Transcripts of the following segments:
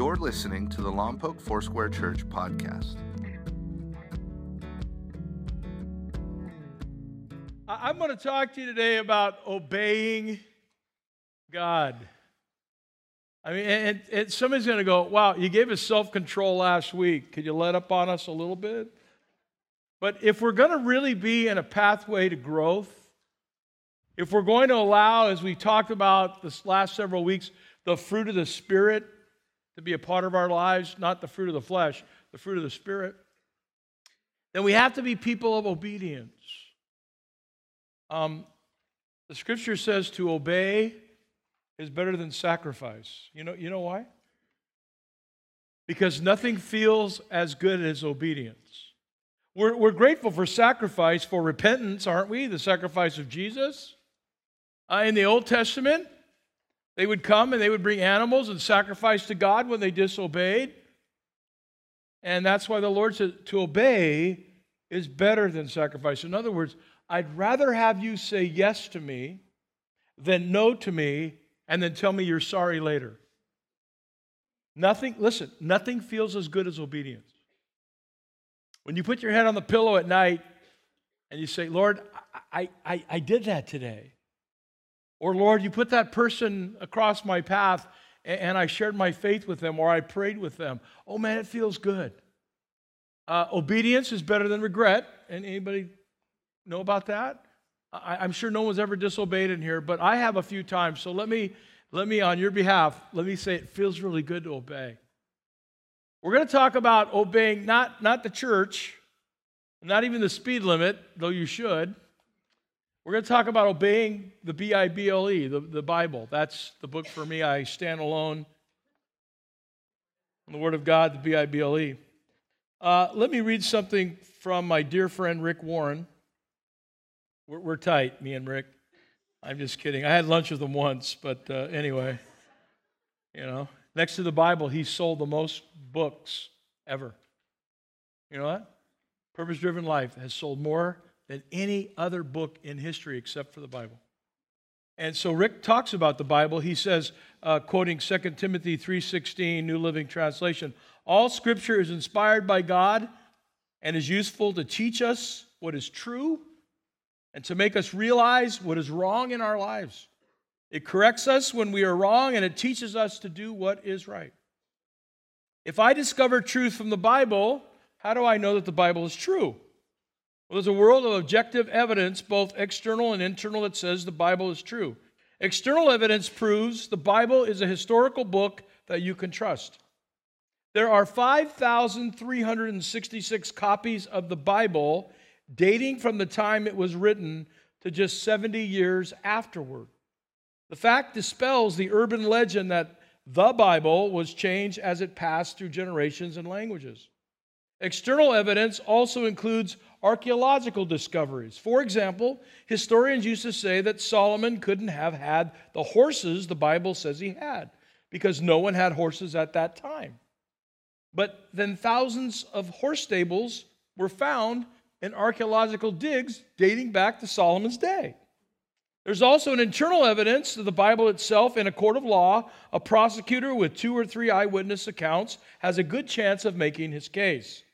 You're listening to the Lompoc Foursquare Church podcast. I'm going to talk to you today about obeying God. I mean, and, and somebody's going to go, wow, you gave us self control last week. Could you let up on us a little bit? But if we're going to really be in a pathway to growth, if we're going to allow, as we talked about this last several weeks, the fruit of the Spirit to be a part of our lives, not the fruit of the flesh, the fruit of the Spirit, then we have to be people of obedience. Um, the scripture says to obey is better than sacrifice. You know, you know why? Because nothing feels as good as obedience. We're, we're grateful for sacrifice, for repentance, aren't we? The sacrifice of Jesus. Uh, in the Old Testament, they would come and they would bring animals and sacrifice to God when they disobeyed. And that's why the Lord said to obey is better than sacrifice. In other words, I'd rather have you say yes to me than no to me and then tell me you're sorry later. Nothing, listen, nothing feels as good as obedience. When you put your head on the pillow at night and you say, Lord, I, I, I did that today. Or, Lord, you put that person across my path and I shared my faith with them or I prayed with them. Oh, man, it feels good. Uh, obedience is better than regret. And anybody know about that? I, am sure no one's ever disobeyed in here, but I have a few times. So let me, let me, on your behalf, let me say it feels really good to obey. We're going to talk about obeying not, not the church, not even the speed limit, though you should. We're going to talk about obeying the B I B L E, the, the Bible. That's the book for me. I stand alone on the Word of God, the B I B L E. Uh, let me read something from my dear friend Rick Warren. We're, we're, tight, me and Rick. I'm just kidding. I had lunch with him once, but uh, anyway, you know, next to the Bible, he sold the most books ever. You know what? Purpose Driven Life has sold more than any other book in history except for the Bible. And so Rick talks about the Bible. He says, uh, quoting 2 Timothy 3.16, New Living Translation, all scripture is inspired by God and is useful to teach us what is true and to make us realize what is wrong in our lives. It corrects us when we are wrong and it teaches us to do what is right. If I discover truth from the Bible, how do I know that the Bible is true? Well, there's a world of objective evidence, both external and internal, that says the Bible is true. External evidence proves the Bible is a historical book that you can trust. There are 5,366 copies of the Bible dating from the time it was written to just 70 years afterward. The fact dispels the urban legend that the Bible was changed as it passed through generations and languages. External evidence also includes archaeological discoveries. For example, historians used to say that Solomon couldn't have had the horses the Bible says he had because no one had horses at that time. But then thousands of horse stables were found in archaeological digs dating back to Solomon's day. There's also an internal evidence of the Bible itself in a court of law. A prosecutor with two or three eyewitness accounts has a good chance of making his case.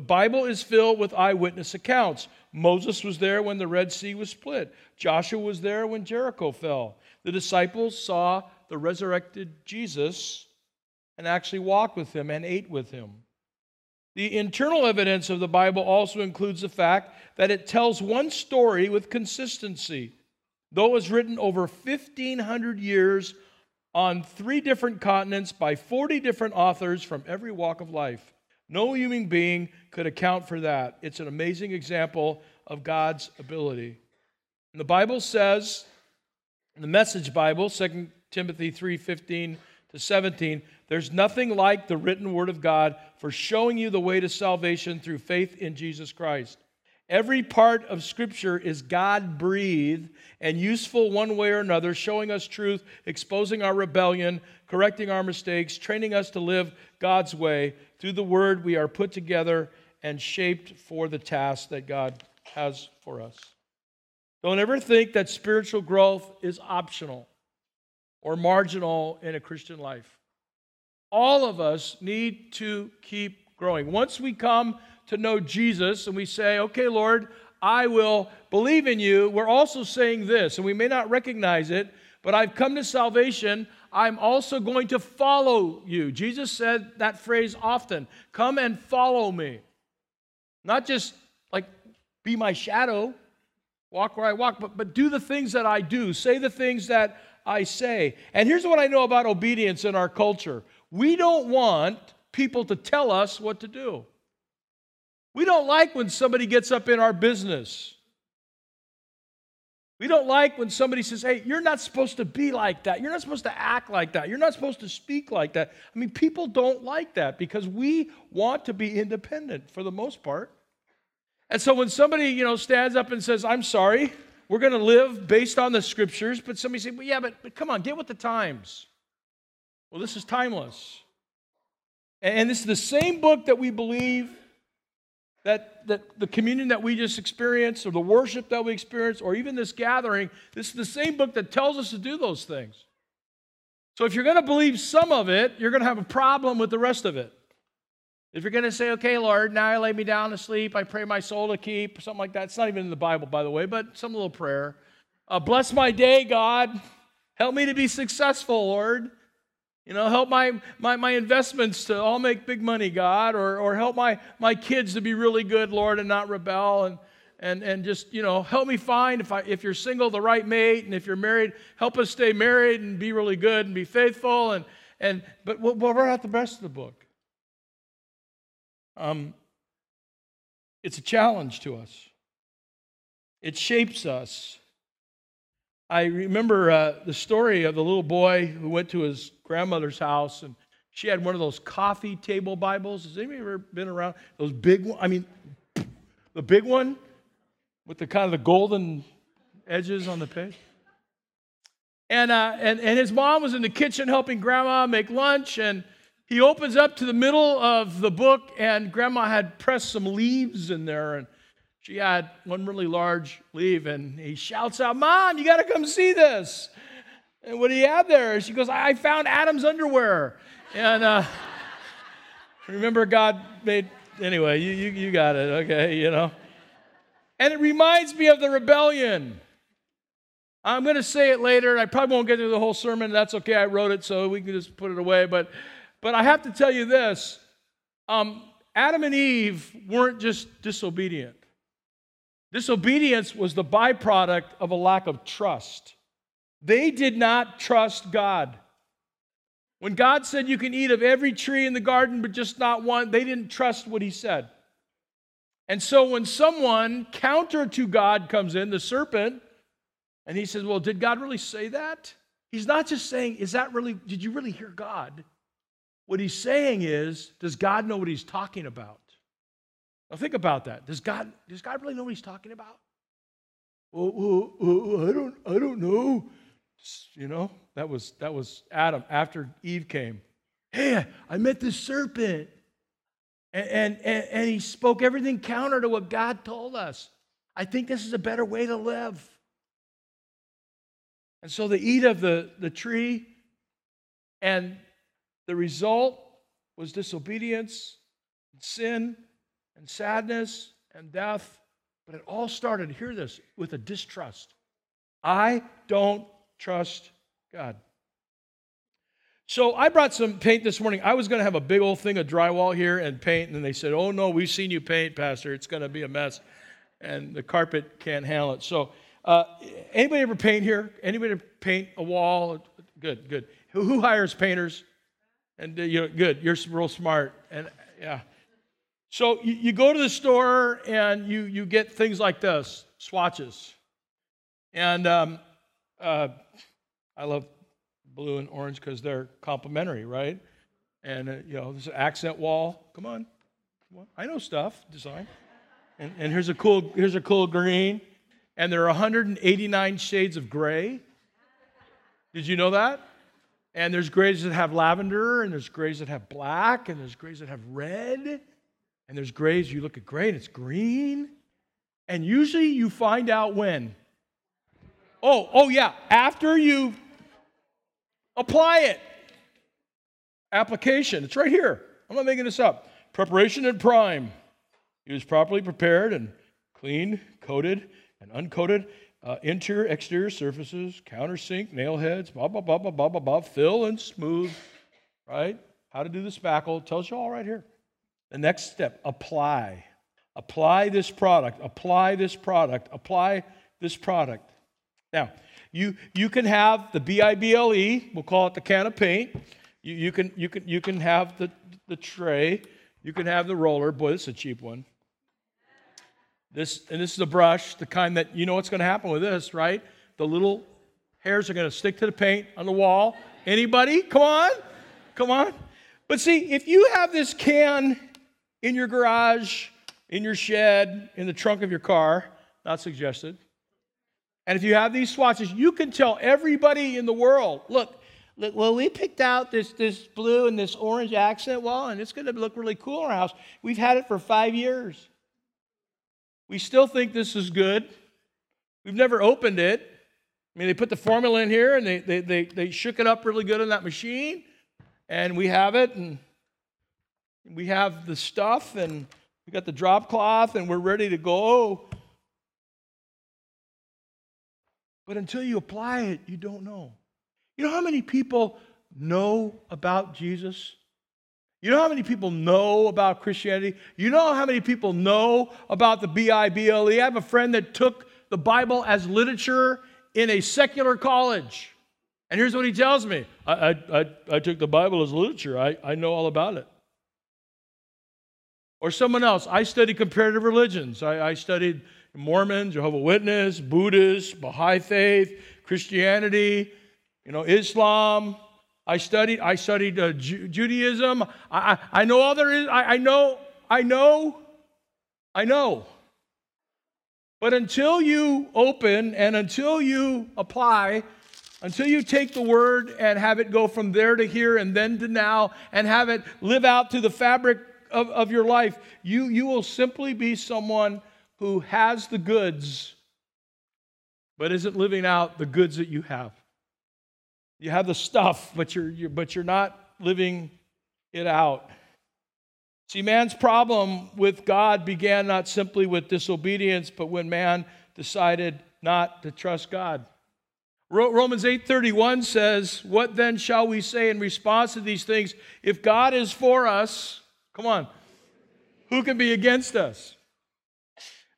The Bible is filled with eyewitness accounts. Moses was there when the Red Sea was split. Joshua was there when Jericho fell. The disciples saw the resurrected Jesus and actually walked with him and ate with him. The internal evidence of the Bible also includes the fact that it tells one story with consistency. Though it was written over 1,500 years on three different continents by 40 different authors from every walk of life, no human being could account for that. It's an amazing example of God's ability. And the Bible says, in the Message Bible, 2 Timothy 3 15 to 17, there's nothing like the written word of God for showing you the way to salvation through faith in Jesus Christ. Every part of Scripture is God breathed and useful one way or another, showing us truth, exposing our rebellion, correcting our mistakes, training us to live God's way. Through the Word, we are put together and shaped for the task that God has for us. Don't ever think that spiritual growth is optional or marginal in a Christian life. all of us need to keep growing. Once we come to know Jesus and we say, okay, Lord, I will believe in you, we're also saying this, and we may not recognize it, but I've come to salvation. I'm also going to follow you. Jesus said that phrase often come and follow me. Not just like be my shadow, walk where I walk, but, but do the things that I do, say the things that I say. And here's what I know about obedience in our culture we don't want people to tell us what to do. We don't like when somebody gets up in our business. We don't like when somebody says, hey, you're not supposed to be like that. You're not supposed to act like that. You're not supposed to speak like that. I mean, people don't like that because we want to be independent for the most part. And so when somebody, you know, stands up and says, I'm sorry, we're going to live based on the scriptures, but somebody says, well, yeah, but, but come on, get with the times. Well, this is timeless. And this is the same book that we believe that, that the communion that we just experienced, or the worship that we experienced, or even this gathering, this is the same book that tells us to do those things. So if you're going to believe some of it, you're going to have a problem with the rest of it. If you're going to say, okay, Lord, now I lay me down to sleep, I pray my soul to keep, or something like that. It's not even in the Bible, by the way, but some little prayer. Uh, bless my day, God. Help me to be successful, Lord. You know, help my, my, my investments to all make big money, God, or, or help my, my kids to be really good, Lord, and not rebel. And, and, and just, you know, help me find, if, I, if you're single, the right mate. And if you're married, help us stay married and be really good and be faithful. And, and, but we'll, we'll write out the rest of the book. Um, it's a challenge to us, it shapes us. I remember uh, the story of the little boy who went to his grandmother's house and she had one of those coffee table Bibles. Has anybody ever been around? Those big one, I mean, the big one with the kind of the golden edges on the page. And, uh, and, and his mom was in the kitchen helping grandma make lunch. And he opens up to the middle of the book, and grandma had pressed some leaves in there. And she had one really large leaf, and he shouts out, Mom, you got to come see this. And what do you have there? She goes, I found Adam's underwear. And uh, remember, God made, anyway, you, you, you got it, okay, you know. And it reminds me of the rebellion. I'm going to say it later, and I probably won't get through the whole sermon. That's okay. I wrote it, so we can just put it away. But, but I have to tell you this um, Adam and Eve weren't just disobedient, disobedience was the byproduct of a lack of trust. They did not trust God. When God said you can eat of every tree in the garden, but just not one, they didn't trust what He said. And so when someone counter to God comes in, the serpent, and he says, Well, did God really say that? He's not just saying, Is that really, did you really hear God? What he's saying is, Does God know what he's talking about? Now think about that. Does God, does God really know what he's talking about? Oh, oh, oh, I don't, I don't know. You know, that was that was Adam after Eve came. Hey, I met this serpent. And, and, and, he spoke everything counter to what God told us. I think this is a better way to live. And so they eat of the, the tree, and the result was disobedience, sin, and sadness, and death. But it all started, hear this, with a distrust. I don't trust God. So I brought some paint this morning. I was going to have a big old thing of drywall here and paint, and then they said, "Oh no, we've seen you paint, Pastor. It's going to be a mess, and the carpet can't handle it." So, uh, anybody ever paint here? Anybody paint a wall? Good, good. Who, who hires painters? And uh, you know, good. You're real smart, and yeah. So you, you go to the store and you you get things like this swatches, and um, uh, I love blue and orange because they're complementary, right? And, uh, you know, there's an accent wall. Come on. I know stuff, design. And, and here's, a cool, here's a cool green. And there are 189 shades of gray. Did you know that? And there's grays that have lavender, and there's grays that have black, and there's grays that have red, and there's grays, you look at gray and it's green. And usually you find out when Oh, oh yeah, after you apply it. application. It's right here. I'm not making this up. Preparation and prime. Use properly prepared and clean, coated, and uncoated uh, interior, exterior surfaces, countersink, nail heads, blah, blah, blah, blah, blah, blah, blah, fill and smooth, right? How to do the spackle. Tells you all right here. The next step, apply. Apply this product, apply this product, apply this product. Now, you, you can have the B-I-B-L-E, we'll call it the can of paint. You, you, can, you, can, you can have the, the tray. You can have the roller. Boy, this is a cheap one. This, and this is a brush, the kind that you know what's going to happen with this, right? The little hairs are going to stick to the paint on the wall. Anybody? Come on. Come on. But see, if you have this can in your garage, in your shed, in the trunk of your car, not suggested. And if you have these swatches, you can tell everybody in the world, look, look, well, we picked out this, this blue and this orange accent wall, and it's going to look really cool in our house. We've had it for five years. We still think this is good. We've never opened it. I mean, they put the formula in here and they, they, they, they shook it up really good on that machine, and we have it, and we have the stuff, and we got the drop cloth, and we're ready to go. But until you apply it, you don't know. You know how many people know about Jesus? You know how many people know about Christianity? You know how many people know about the B I B L E? I have a friend that took the Bible as literature in a secular college. And here's what he tells me I, I, I, I took the Bible as literature, I, I know all about it. Or someone else, I studied comparative religions. I, I studied Mormon, Jehovah Witness, Buddhist, Baha'i faith, Christianity, you know, Islam, I studied, I studied uh, Ju- Judaism. I, I, I, know all there is. I, I know, I know, I know. But until you open and until you apply, until you take the word and have it go from there to here and then to now and have it live out to the fabric of, of your life, you, you will simply be someone who has the goods but isn't living out the goods that you have. You have the stuff, but you're, you're, but you're not living it out. See, man's problem with God began not simply with disobedience, but when man decided not to trust God. Romans 8:31 says, "What then shall we say in response to these things? If God is for us, come on, who can be against us?"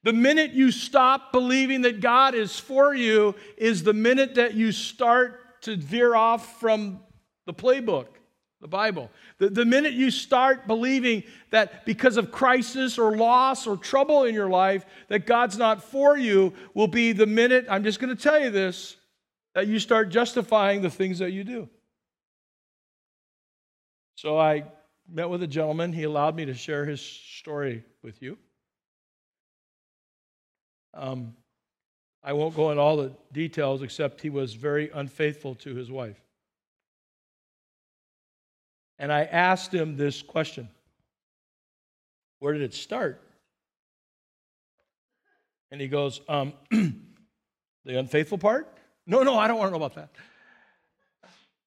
The minute you stop believing that God is for you is the minute that you start to veer off from the playbook, the Bible. The, the minute you start believing that because of crisis or loss or trouble in your life, that God's not for you, will be the minute, I'm just going to tell you this, that you start justifying the things that you do. So I met with a gentleman. He allowed me to share his story with you. Um, I won't go into all the details except he was very unfaithful to his wife. And I asked him this question Where did it start? And he goes, um, The unfaithful part? No, no, I don't want to know about that.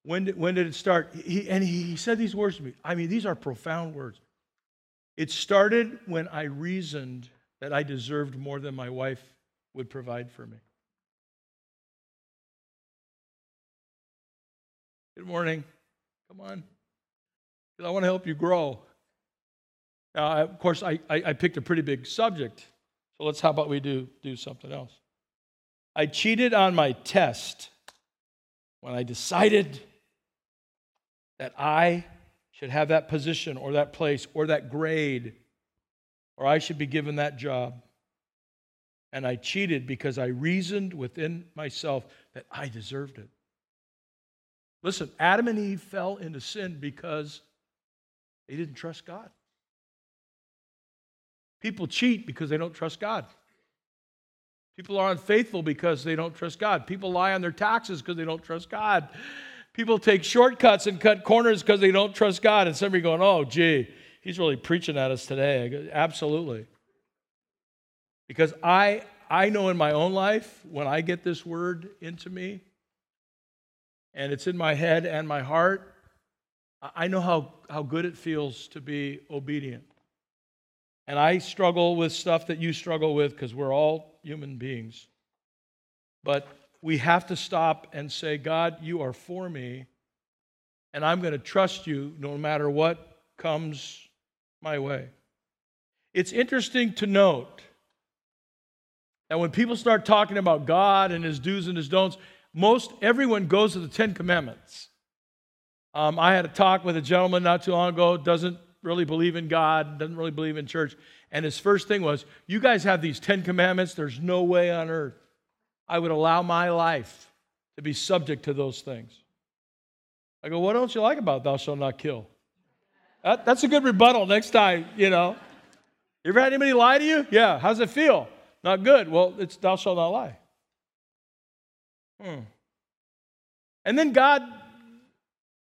When did, when did it start? He, and he said these words to me. I mean, these are profound words. It started when I reasoned that I deserved more than my wife would provide for me. Good morning. Come on. I want to help you grow. Now, of course, I, I, I picked a pretty big subject. So let's, how about we do, do something else? I cheated on my test when I decided that I should have that position or that place or that grade or I should be given that job and I cheated because I reasoned within myself that I deserved it. Listen, Adam and Eve fell into sin because they didn't trust God. People cheat because they don't trust God. People are unfaithful because they don't trust God. People lie on their taxes because they don't trust God. People take shortcuts and cut corners because they don't trust God. And some of you going, oh, gee, he's really preaching at us today. Go, Absolutely. Because I, I know in my own life, when I get this word into me, and it's in my head and my heart, I know how, how good it feels to be obedient. And I struggle with stuff that you struggle with because we're all human beings. But we have to stop and say, God, you are for me, and I'm going to trust you no matter what comes my way. It's interesting to note that when people start talking about God and his do's and his don'ts, most everyone goes to the Ten Commandments. Um, I had a talk with a gentleman not too long ago, doesn't really believe in God, doesn't really believe in church. And his first thing was, You guys have these Ten Commandments. There's no way on earth I would allow my life to be subject to those things. I go, What don't you like about thou shalt not kill? That, that's a good rebuttal next time, you know. You ever had anybody lie to you? Yeah. How's it feel? Not good. Well, it's thou shalt not lie. Hmm. And then God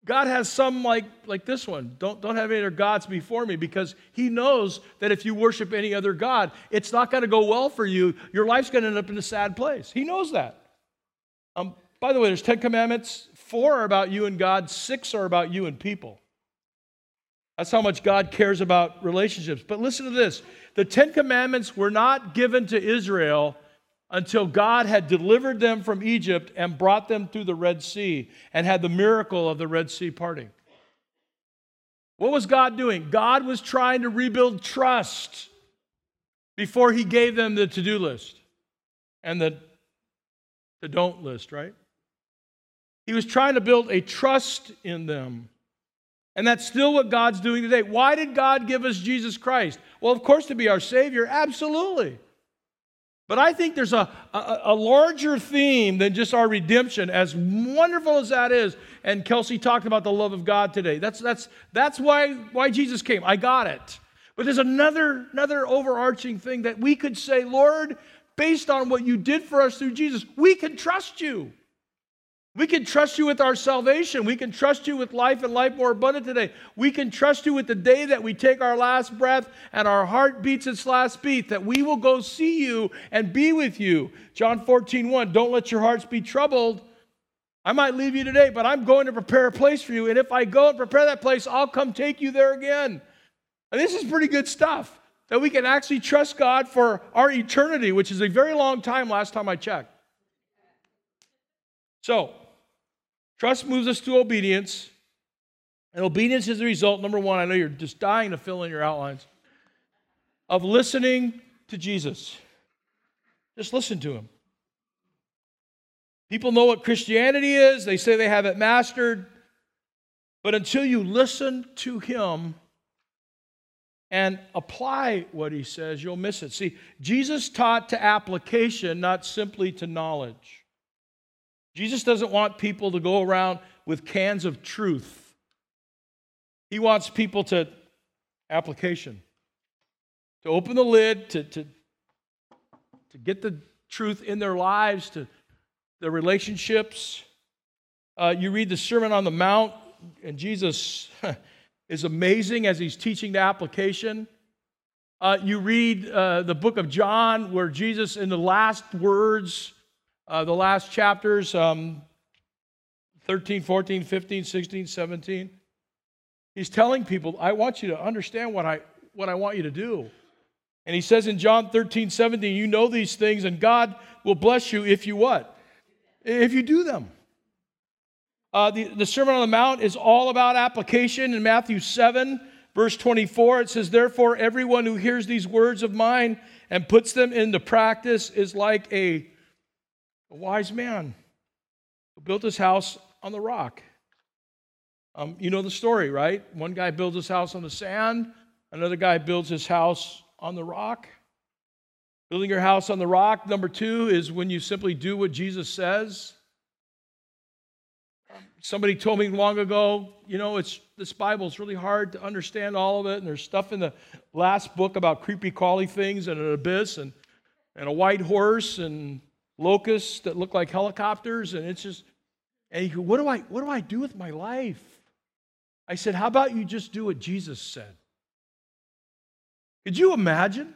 God has some like, like this one. Don't, don't have any other gods before me because he knows that if you worship any other God, it's not going to go well for you. Your life's going to end up in a sad place. He knows that. Um, by the way, there's 10 commandments. Four are about you and God, six are about you and people. That's how much God cares about relationships. But listen to this the Ten Commandments were not given to Israel until God had delivered them from Egypt and brought them through the Red Sea and had the miracle of the Red Sea parting. What was God doing? God was trying to rebuild trust before he gave them the to do list and the, the don't list, right? He was trying to build a trust in them. And that's still what God's doing today. Why did God give us Jesus Christ? Well, of course, to be our Savior, absolutely. But I think there's a, a, a, larger theme than just our redemption, as wonderful as that is. And Kelsey talked about the love of God today. That's, that's, that's why, why Jesus came. I got it. But there's another, another overarching thing that we could say, Lord, based on what you did for us through Jesus, we can trust you. We can trust you with our salvation. We can trust you with life and life more abundant today. We can trust you with the day that we take our last breath and our heart beats its last beat, that we will go see you and be with you. John 14, 1, don't let your hearts be troubled. I might leave you today, but I'm going to prepare a place for you. And if I go and prepare that place, I'll come take you there again. And this is pretty good stuff that we can actually trust God for our eternity, which is a very long time last time I checked. So, Trust moves us to obedience. And obedience is the result, number one, I know you're just dying to fill in your outlines, of listening to Jesus. Just listen to him. People know what Christianity is, they say they have it mastered. But until you listen to him and apply what he says, you'll miss it. See, Jesus taught to application, not simply to knowledge. Jesus doesn't want people to go around with cans of truth. He wants people to application, to open the lid, to, to, to get the truth in their lives, to their relationships. Uh, you read the Sermon on the Mount, and Jesus is amazing as he's teaching the application. Uh, you read uh, the book of John, where Jesus, in the last words, uh, the last chapters um, 13, 14, 15, 16, 17. He's telling people, I want you to understand what I, what I want you to do. And he says in John 13, 17, you know these things, and God will bless you if you what? If you do them. Uh, the, the Sermon on the Mount is all about application. In Matthew 7, verse 24, it says, Therefore, everyone who hears these words of mine and puts them into practice is like a a wise man who built his house on the rock. Um, you know the story, right? One guy builds his house on the sand, another guy builds his house on the rock. Building your house on the rock, number two, is when you simply do what Jesus says. Somebody told me long ago, you know, it's this Bible is really hard to understand all of it, and there's stuff in the last book about creepy crawly things and an abyss and, and a white horse and locusts that look like helicopters, and it's just, and you go, what do I, what do I do with my life? I said, how about you just do what Jesus said? Could you imagine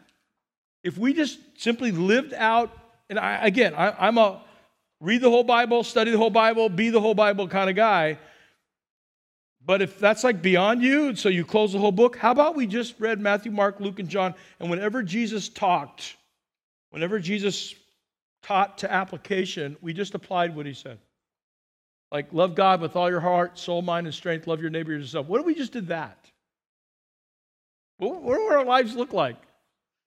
if we just simply lived out, and I, again, I, I'm a read the whole Bible, study the whole Bible, be the whole Bible kind of guy. But if that's like beyond you, so you close the whole book, how about we just read Matthew, Mark, Luke, and John, and whenever Jesus talked, whenever Jesus taught to application, we just applied what he said. Like, love God with all your heart, soul, mind, and strength. Love your neighbor as yourself. What if we just did that? What would our lives look like?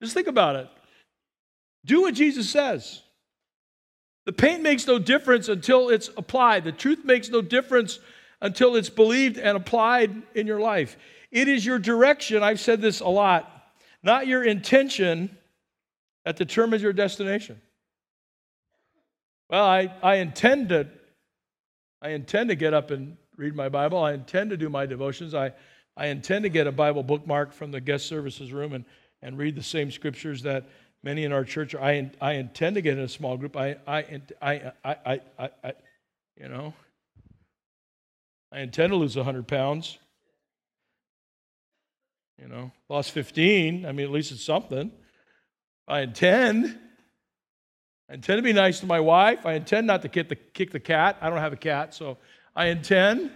Just think about it. Do what Jesus says. The paint makes no difference until it's applied. The truth makes no difference until it's believed and applied in your life. It is your direction, I've said this a lot, not your intention that determines your destination. Well, I, I intend to I intend to get up and read my Bible. I intend to do my devotions. I, I intend to get a Bible bookmark from the guest services room and, and read the same scriptures that many in our church are. I, I intend to get in a small group. I, I, I, I, I, I, you know, I intend to lose 100 pounds. You know, lost 15. I mean, at least it's something. I intend. I intend to be nice to my wife. I intend not to kick the, kick the cat. I don't have a cat, so I intend.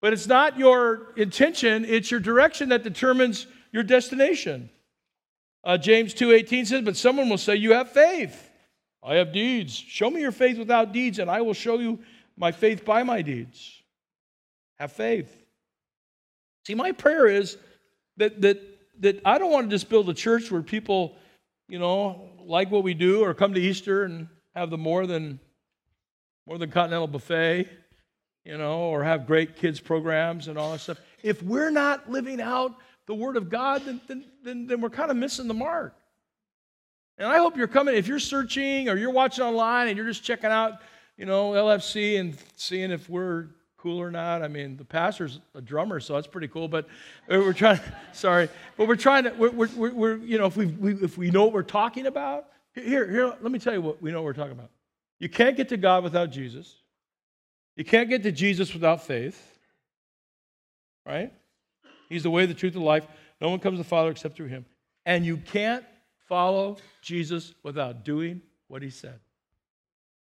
But it's not your intention, it's your direction that determines your destination. Uh, James 2:18 says, "But someone will say, you have faith. I have deeds. Show me your faith without deeds, and I will show you my faith by my deeds." Have faith. See, my prayer is that that that I don't want to just build a church where people, you know, like what we do or come to Easter and have the more than more than continental buffet, you know, or have great kids programs and all that stuff. If we're not living out the Word of God, then, then, then, then we're kind of missing the mark. And I hope you're coming, if you're searching or you're watching online and you're just checking out, you know, LFC and seeing if we're cool or not. I mean, the pastor's a drummer, so that's pretty cool. But we're trying. Sorry, but we're trying to. We're, we're, we're you know, if we, we if we know what we're talking about, here, here. Let me tell you what we know what we're talking about. You can't get to God without Jesus. You can't get to Jesus without faith. Right? He's the way, the truth, and the life. No one comes to the Father except through Him. And you can't follow Jesus without doing what He said.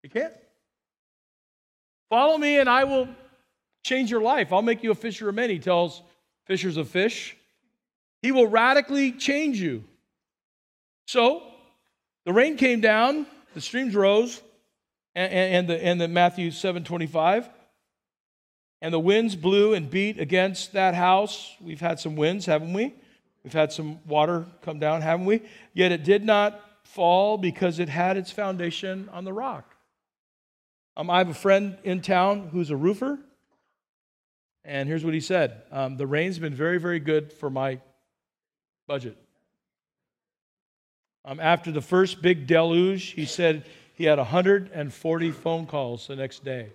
You can't. Follow me, and I will change your life. I'll make you a fisher of men, he tells fishers of fish. He will radically change you. So, the rain came down, the streams rose, and, and, the, and the Matthew 7 25. And the winds blew and beat against that house. We've had some winds, haven't we? We've had some water come down, haven't we? Yet it did not fall because it had its foundation on the rock. Um, I have a friend in town who's a roofer, and here's what he said um, The rain's been very, very good for my budget. Um, after the first big deluge, he said he had 140 phone calls the next day.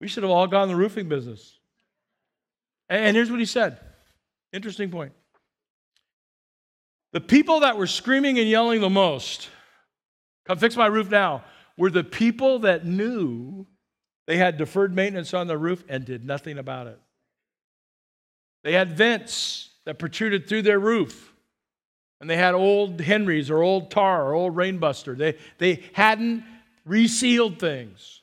We should have all gone in the roofing business. And here's what he said interesting point. The people that were screaming and yelling the most, come fix my roof now, were the people that knew they had deferred maintenance on the roof and did nothing about it. They had vents that protruded through their roof. And they had old Henrys or old tar or old rainbuster. They, they hadn't resealed things.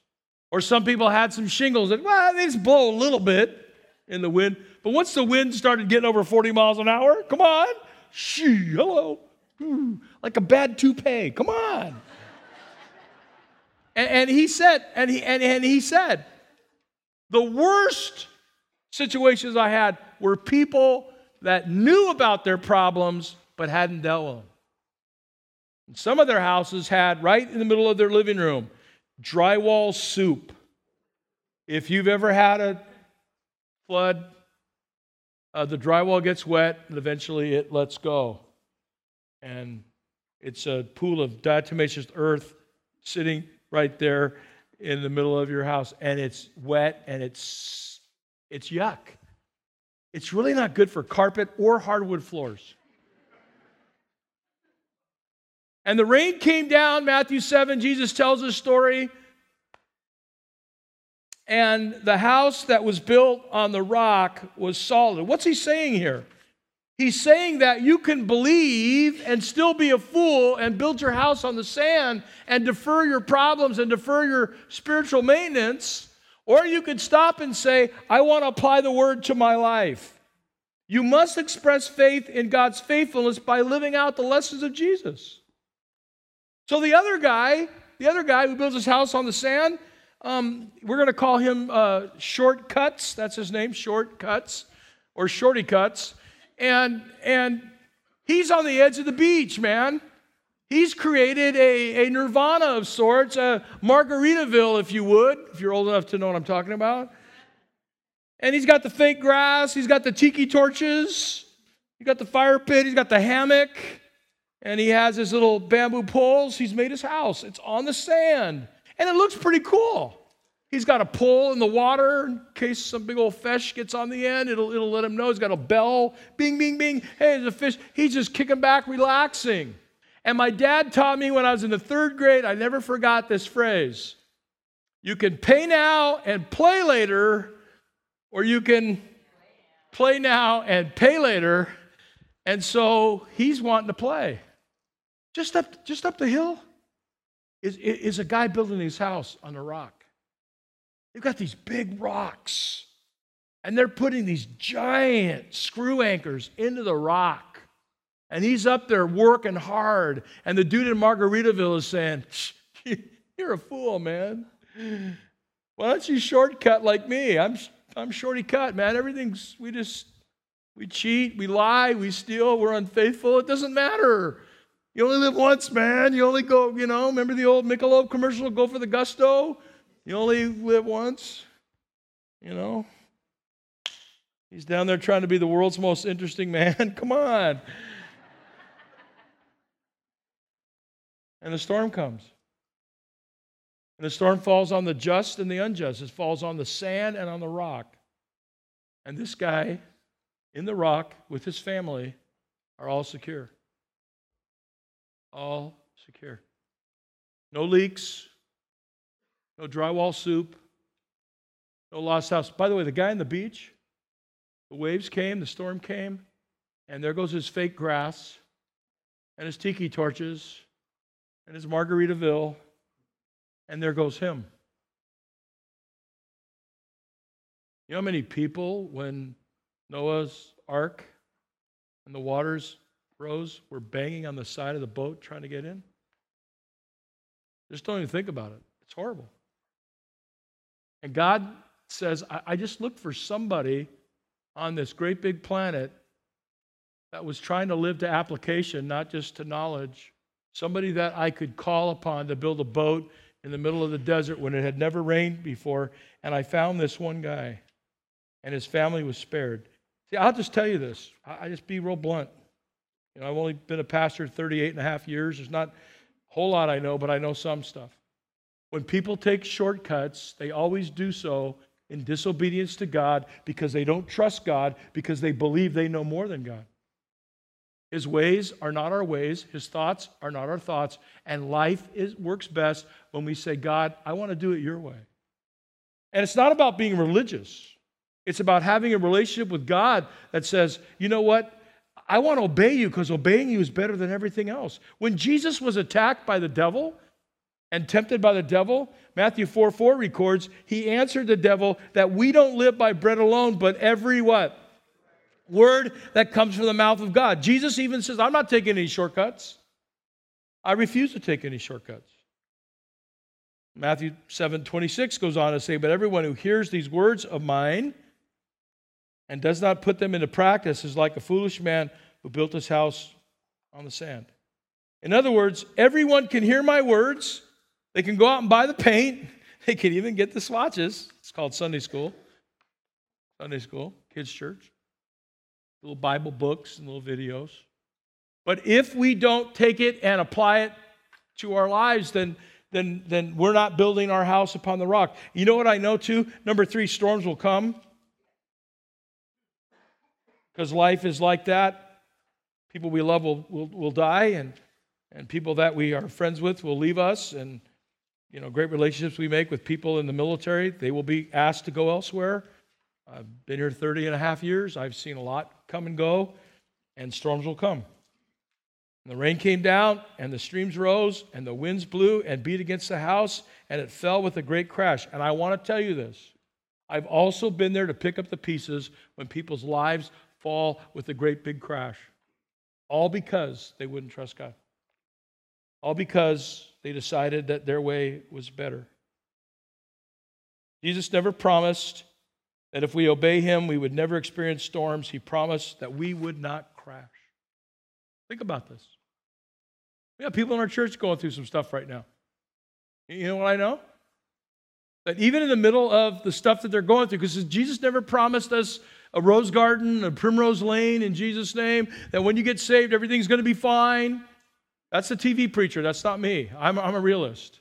Or some people had some shingles that, well, they just blow a little bit in the wind. But once the wind started getting over 40 miles an hour, come on, shee, hello, like a bad toupee, come on. And, and he said, and he, and, and he said, the worst situations I had were people that knew about their problems but hadn't dealt with them. And some of their houses had, right in the middle of their living room, drywall soup. If you've ever had a flood, uh, the drywall gets wet and eventually it lets go. And it's a pool of diatomaceous earth sitting right there in the middle of your house and it's wet and it's it's yuck. It's really not good for carpet or hardwood floors. And the rain came down, Matthew 7, Jesus tells a story. And the house that was built on the rock was solid. What's he saying here? He's saying that you can believe and still be a fool and build your house on the sand and defer your problems and defer your spiritual maintenance, Or you could stop and say, I want to apply the word to my life. You must express faith in God's faithfulness by living out the lessons of Jesus. So the other guy, the other guy who builds his house on the sand, um, we're going to call him uh, Shortcuts. That's his name, Shortcuts, or Shorty Cuts. And, and he's on the edge of the beach, man. He's created a, a nirvana of sorts, a Margaritaville, if you would, if you're old enough to know what I'm talking about. And he's got the fake grass, he's got the tiki torches, he's got the fire pit, he's got the hammock, and he has his little bamboo poles. He's made his house. It's on the sand, and it looks pretty cool. He's got a pole in the water in case some big old fish gets on the end. It'll, it'll let him know. He's got a bell. Bing, bing, bing. Hey, there's a fish. He's just kicking back, relaxing. And my dad taught me when I was in the third grade, I never forgot this phrase. You can pay now and play later, or you can play now and pay later. And so he's wanting to play. Just up, just up the hill is, is a guy building his house on a rock. They've got these big rocks, and they're putting these giant screw anchors into the rock. And he's up there working hard. And the dude in Margaritaville is saying, You're a fool, man. Why don't you shortcut like me? I'm, I'm shorty cut, man. Everything's, we just, we cheat, we lie, we steal, we're unfaithful. It doesn't matter. You only live once, man. You only go, you know, remember the old Michelob commercial, go for the gusto? You only live once, you know? He's down there trying to be the world's most interesting man. Come on. and the storm comes. And the storm falls on the just and the unjust. It falls on the sand and on the rock. And this guy in the rock with his family are all secure. All secure. No leaks, no drywall soup, no lost house. By the way, the guy on the beach, the waves came, the storm came, and there goes his fake grass and his tiki torches and his Margaritaville, and there goes him. You know how many people, when Noah's ark and the waters rose, were banging on the side of the boat trying to get in? Just don't even think about it. It's horrible. And God says, I, I just looked for somebody on this great big planet that was trying to live to application, not just to knowledge somebody that I could call upon to build a boat in the middle of the desert when it had never rained before. And I found this one guy, and his family was spared. See, I'll just tell you this. I just be real blunt. You know, I've only been a pastor 38 and a half years. There's not a whole lot I know, but I know some stuff. When people take shortcuts, they always do so in disobedience to God because they don't trust God, because they believe they know more than God. His ways are not our ways, His thoughts are not our thoughts, and life is, works best when we say, God, I want to do it your way. And it's not about being religious, it's about having a relationship with God that says, you know what? I want to obey you because obeying you is better than everything else. When Jesus was attacked by the devil and tempted by the devil, Matthew 4 4 records, he answered the devil that we don't live by bread alone, but every what? word that comes from the mouth of God. Jesus even says, I'm not taking any shortcuts. I refuse to take any shortcuts. Matthew 7 26 goes on to say, But everyone who hears these words of mine and does not put them into practice is like a foolish man who built his house on the sand. In other words, everyone can hear my words. They can go out and buy the paint. They can even get the swatches. It's called Sunday school. Sunday school, kids' church little Bible books and little videos. But if we don't take it and apply it to our lives, then, then, then we're not building our house upon the rock. You know what I know too? Number three, storms will come. Because life is like that. People we love will, will, will die, and, and people that we are friends with will leave us. And, you know, great relationships we make with people in the military, they will be asked to go elsewhere. I've been here 30 and a half years. I've seen a lot come and go, and storms will come. And the rain came down, and the streams rose, and the winds blew and beat against the house, and it fell with a great crash. And I want to tell you this I've also been there to pick up the pieces when people's lives fall with a great big crash. All because they wouldn't trust God. All because they decided that their way was better. Jesus never promised that if we obey him, we would never experience storms. He promised that we would not crash. Think about this. We have people in our church going through some stuff right now. You know what I know? That even in the middle of the stuff that they're going through, because Jesus never promised us a rose garden, a primrose lane in Jesus' name, that when you get saved, everything's going to be fine. That's the TV preacher. That's not me. I'm, I'm a realist.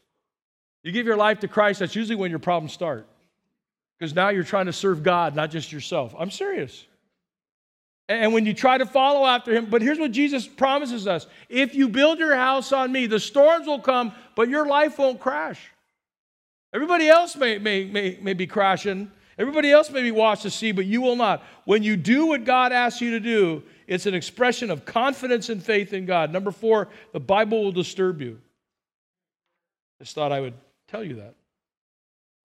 You give your life to Christ, that's usually when your problems start. Because now you're trying to serve God, not just yourself. I'm serious. And when you try to follow after him, but here's what Jesus promises us if you build your house on me, the storms will come, but your life won't crash. Everybody else may, may, may, may be crashing. Everybody else may be washed to sea, but you will not. When you do what God asks you to do, it's an expression of confidence and faith in God. Number four, the Bible will disturb you. Just thought I would tell you that.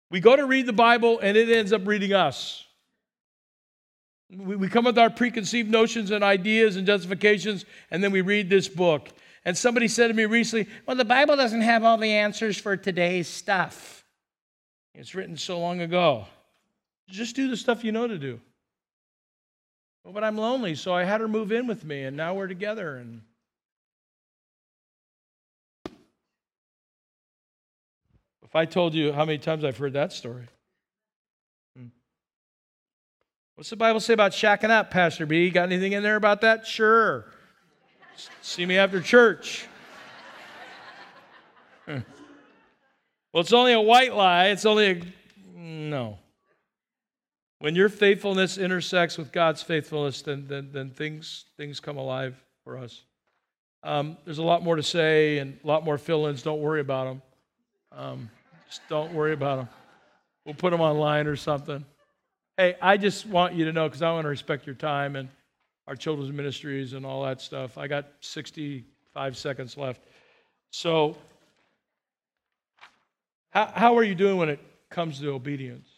We go to read the Bible and it ends up reading us. We, we come with our preconceived notions and ideas and justifications, and then we read this book. And somebody said to me recently, Well, the Bible doesn't have all the answers for today's stuff. It's written so long ago. Just do the stuff you know to do. Well, but I'm lonely, so I had her move in with me, and now we're together. And if I told you how many times I've heard that story. Hmm. What's the Bible say about shacking up, Pastor B? Got anything in there about that? Sure. See me after church. Hmm. well, it's only a white lie. It's only a. No. When your faithfulness intersects with God's faithfulness, then, then, then things, things come alive for us. Um, there's a lot more to say and a lot more fill ins. Don't worry about them. Um, just don't worry about them. We'll put them online or something. Hey, I just want you to know because I want to respect your time and our children's ministries and all that stuff. I got 65 seconds left. So, how, how are you doing when it comes to obedience?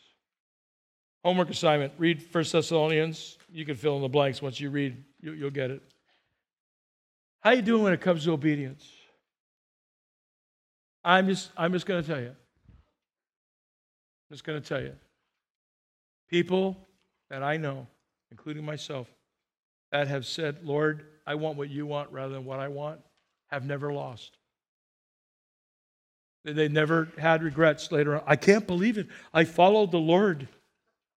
Homework assignment read 1 Thessalonians. You can fill in the blanks once you read, you, will get it. How you doing when it comes to obedience? I'm just, I'm just going to tell you. I'm just going to tell you. People that I know, including myself, that have said, Lord, I want what you want rather than what I want, have never lost. They never had regrets later on. I can't believe it. I followed the Lord.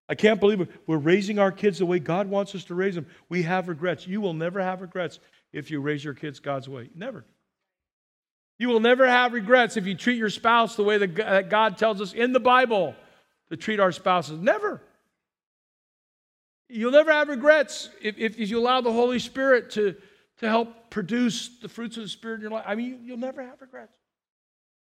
I can't believe it. We're raising our kids the way God wants us to raise them. We have regrets. You will never have regrets if you raise your kids God's way. Never. You will never have regrets if you treat your spouse the way that God tells us in the Bible to treat our spouses. Never. You'll never have regrets if, if, you allow the Holy Spirit to, to help produce the fruits of the Spirit in your life. I mean, you'll never have regrets.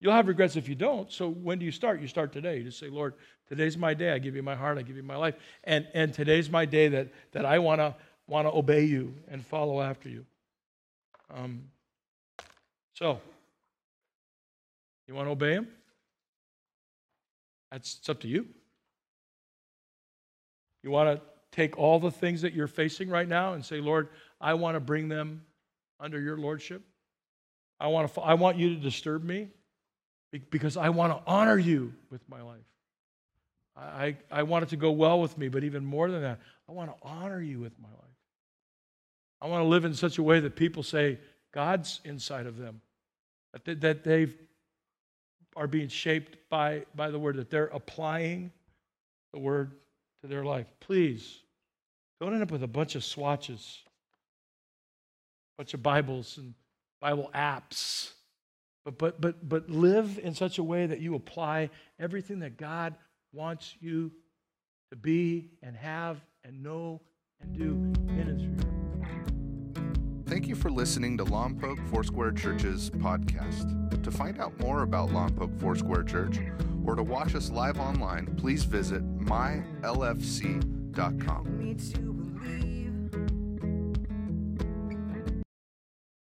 You'll have regrets if you don't. So when do you start? You start today. You just say, Lord, today's my day. I give you my heart. I give you my life. And, and today's my day that, that I want to want to obey you and follow after you. Um, so, you want to obey him? That's it's up to you. You want to take all the things that you're facing right now and say, Lord, I want to bring them under your lordship. I want, to, I want you to disturb me because I want to honor you with my life. I, I want it to go well with me, but even more than that, I want to honor you with my life. I want to live in such a way that people say God's inside of them, that they, that they are being shaped by, by the word, that they're applying the word to their life. Please don't end up with a bunch of swatches, a bunch of Bibles and Bible apps but, but, but, but live in such a way that you apply everything that God wants you to be and have and know and do in and through. Thank you for listening to Lompoc Foursquare Church's podcast. To find out more about Lompoc Foursquare Church or to watch us live online, please visit mylfc.com.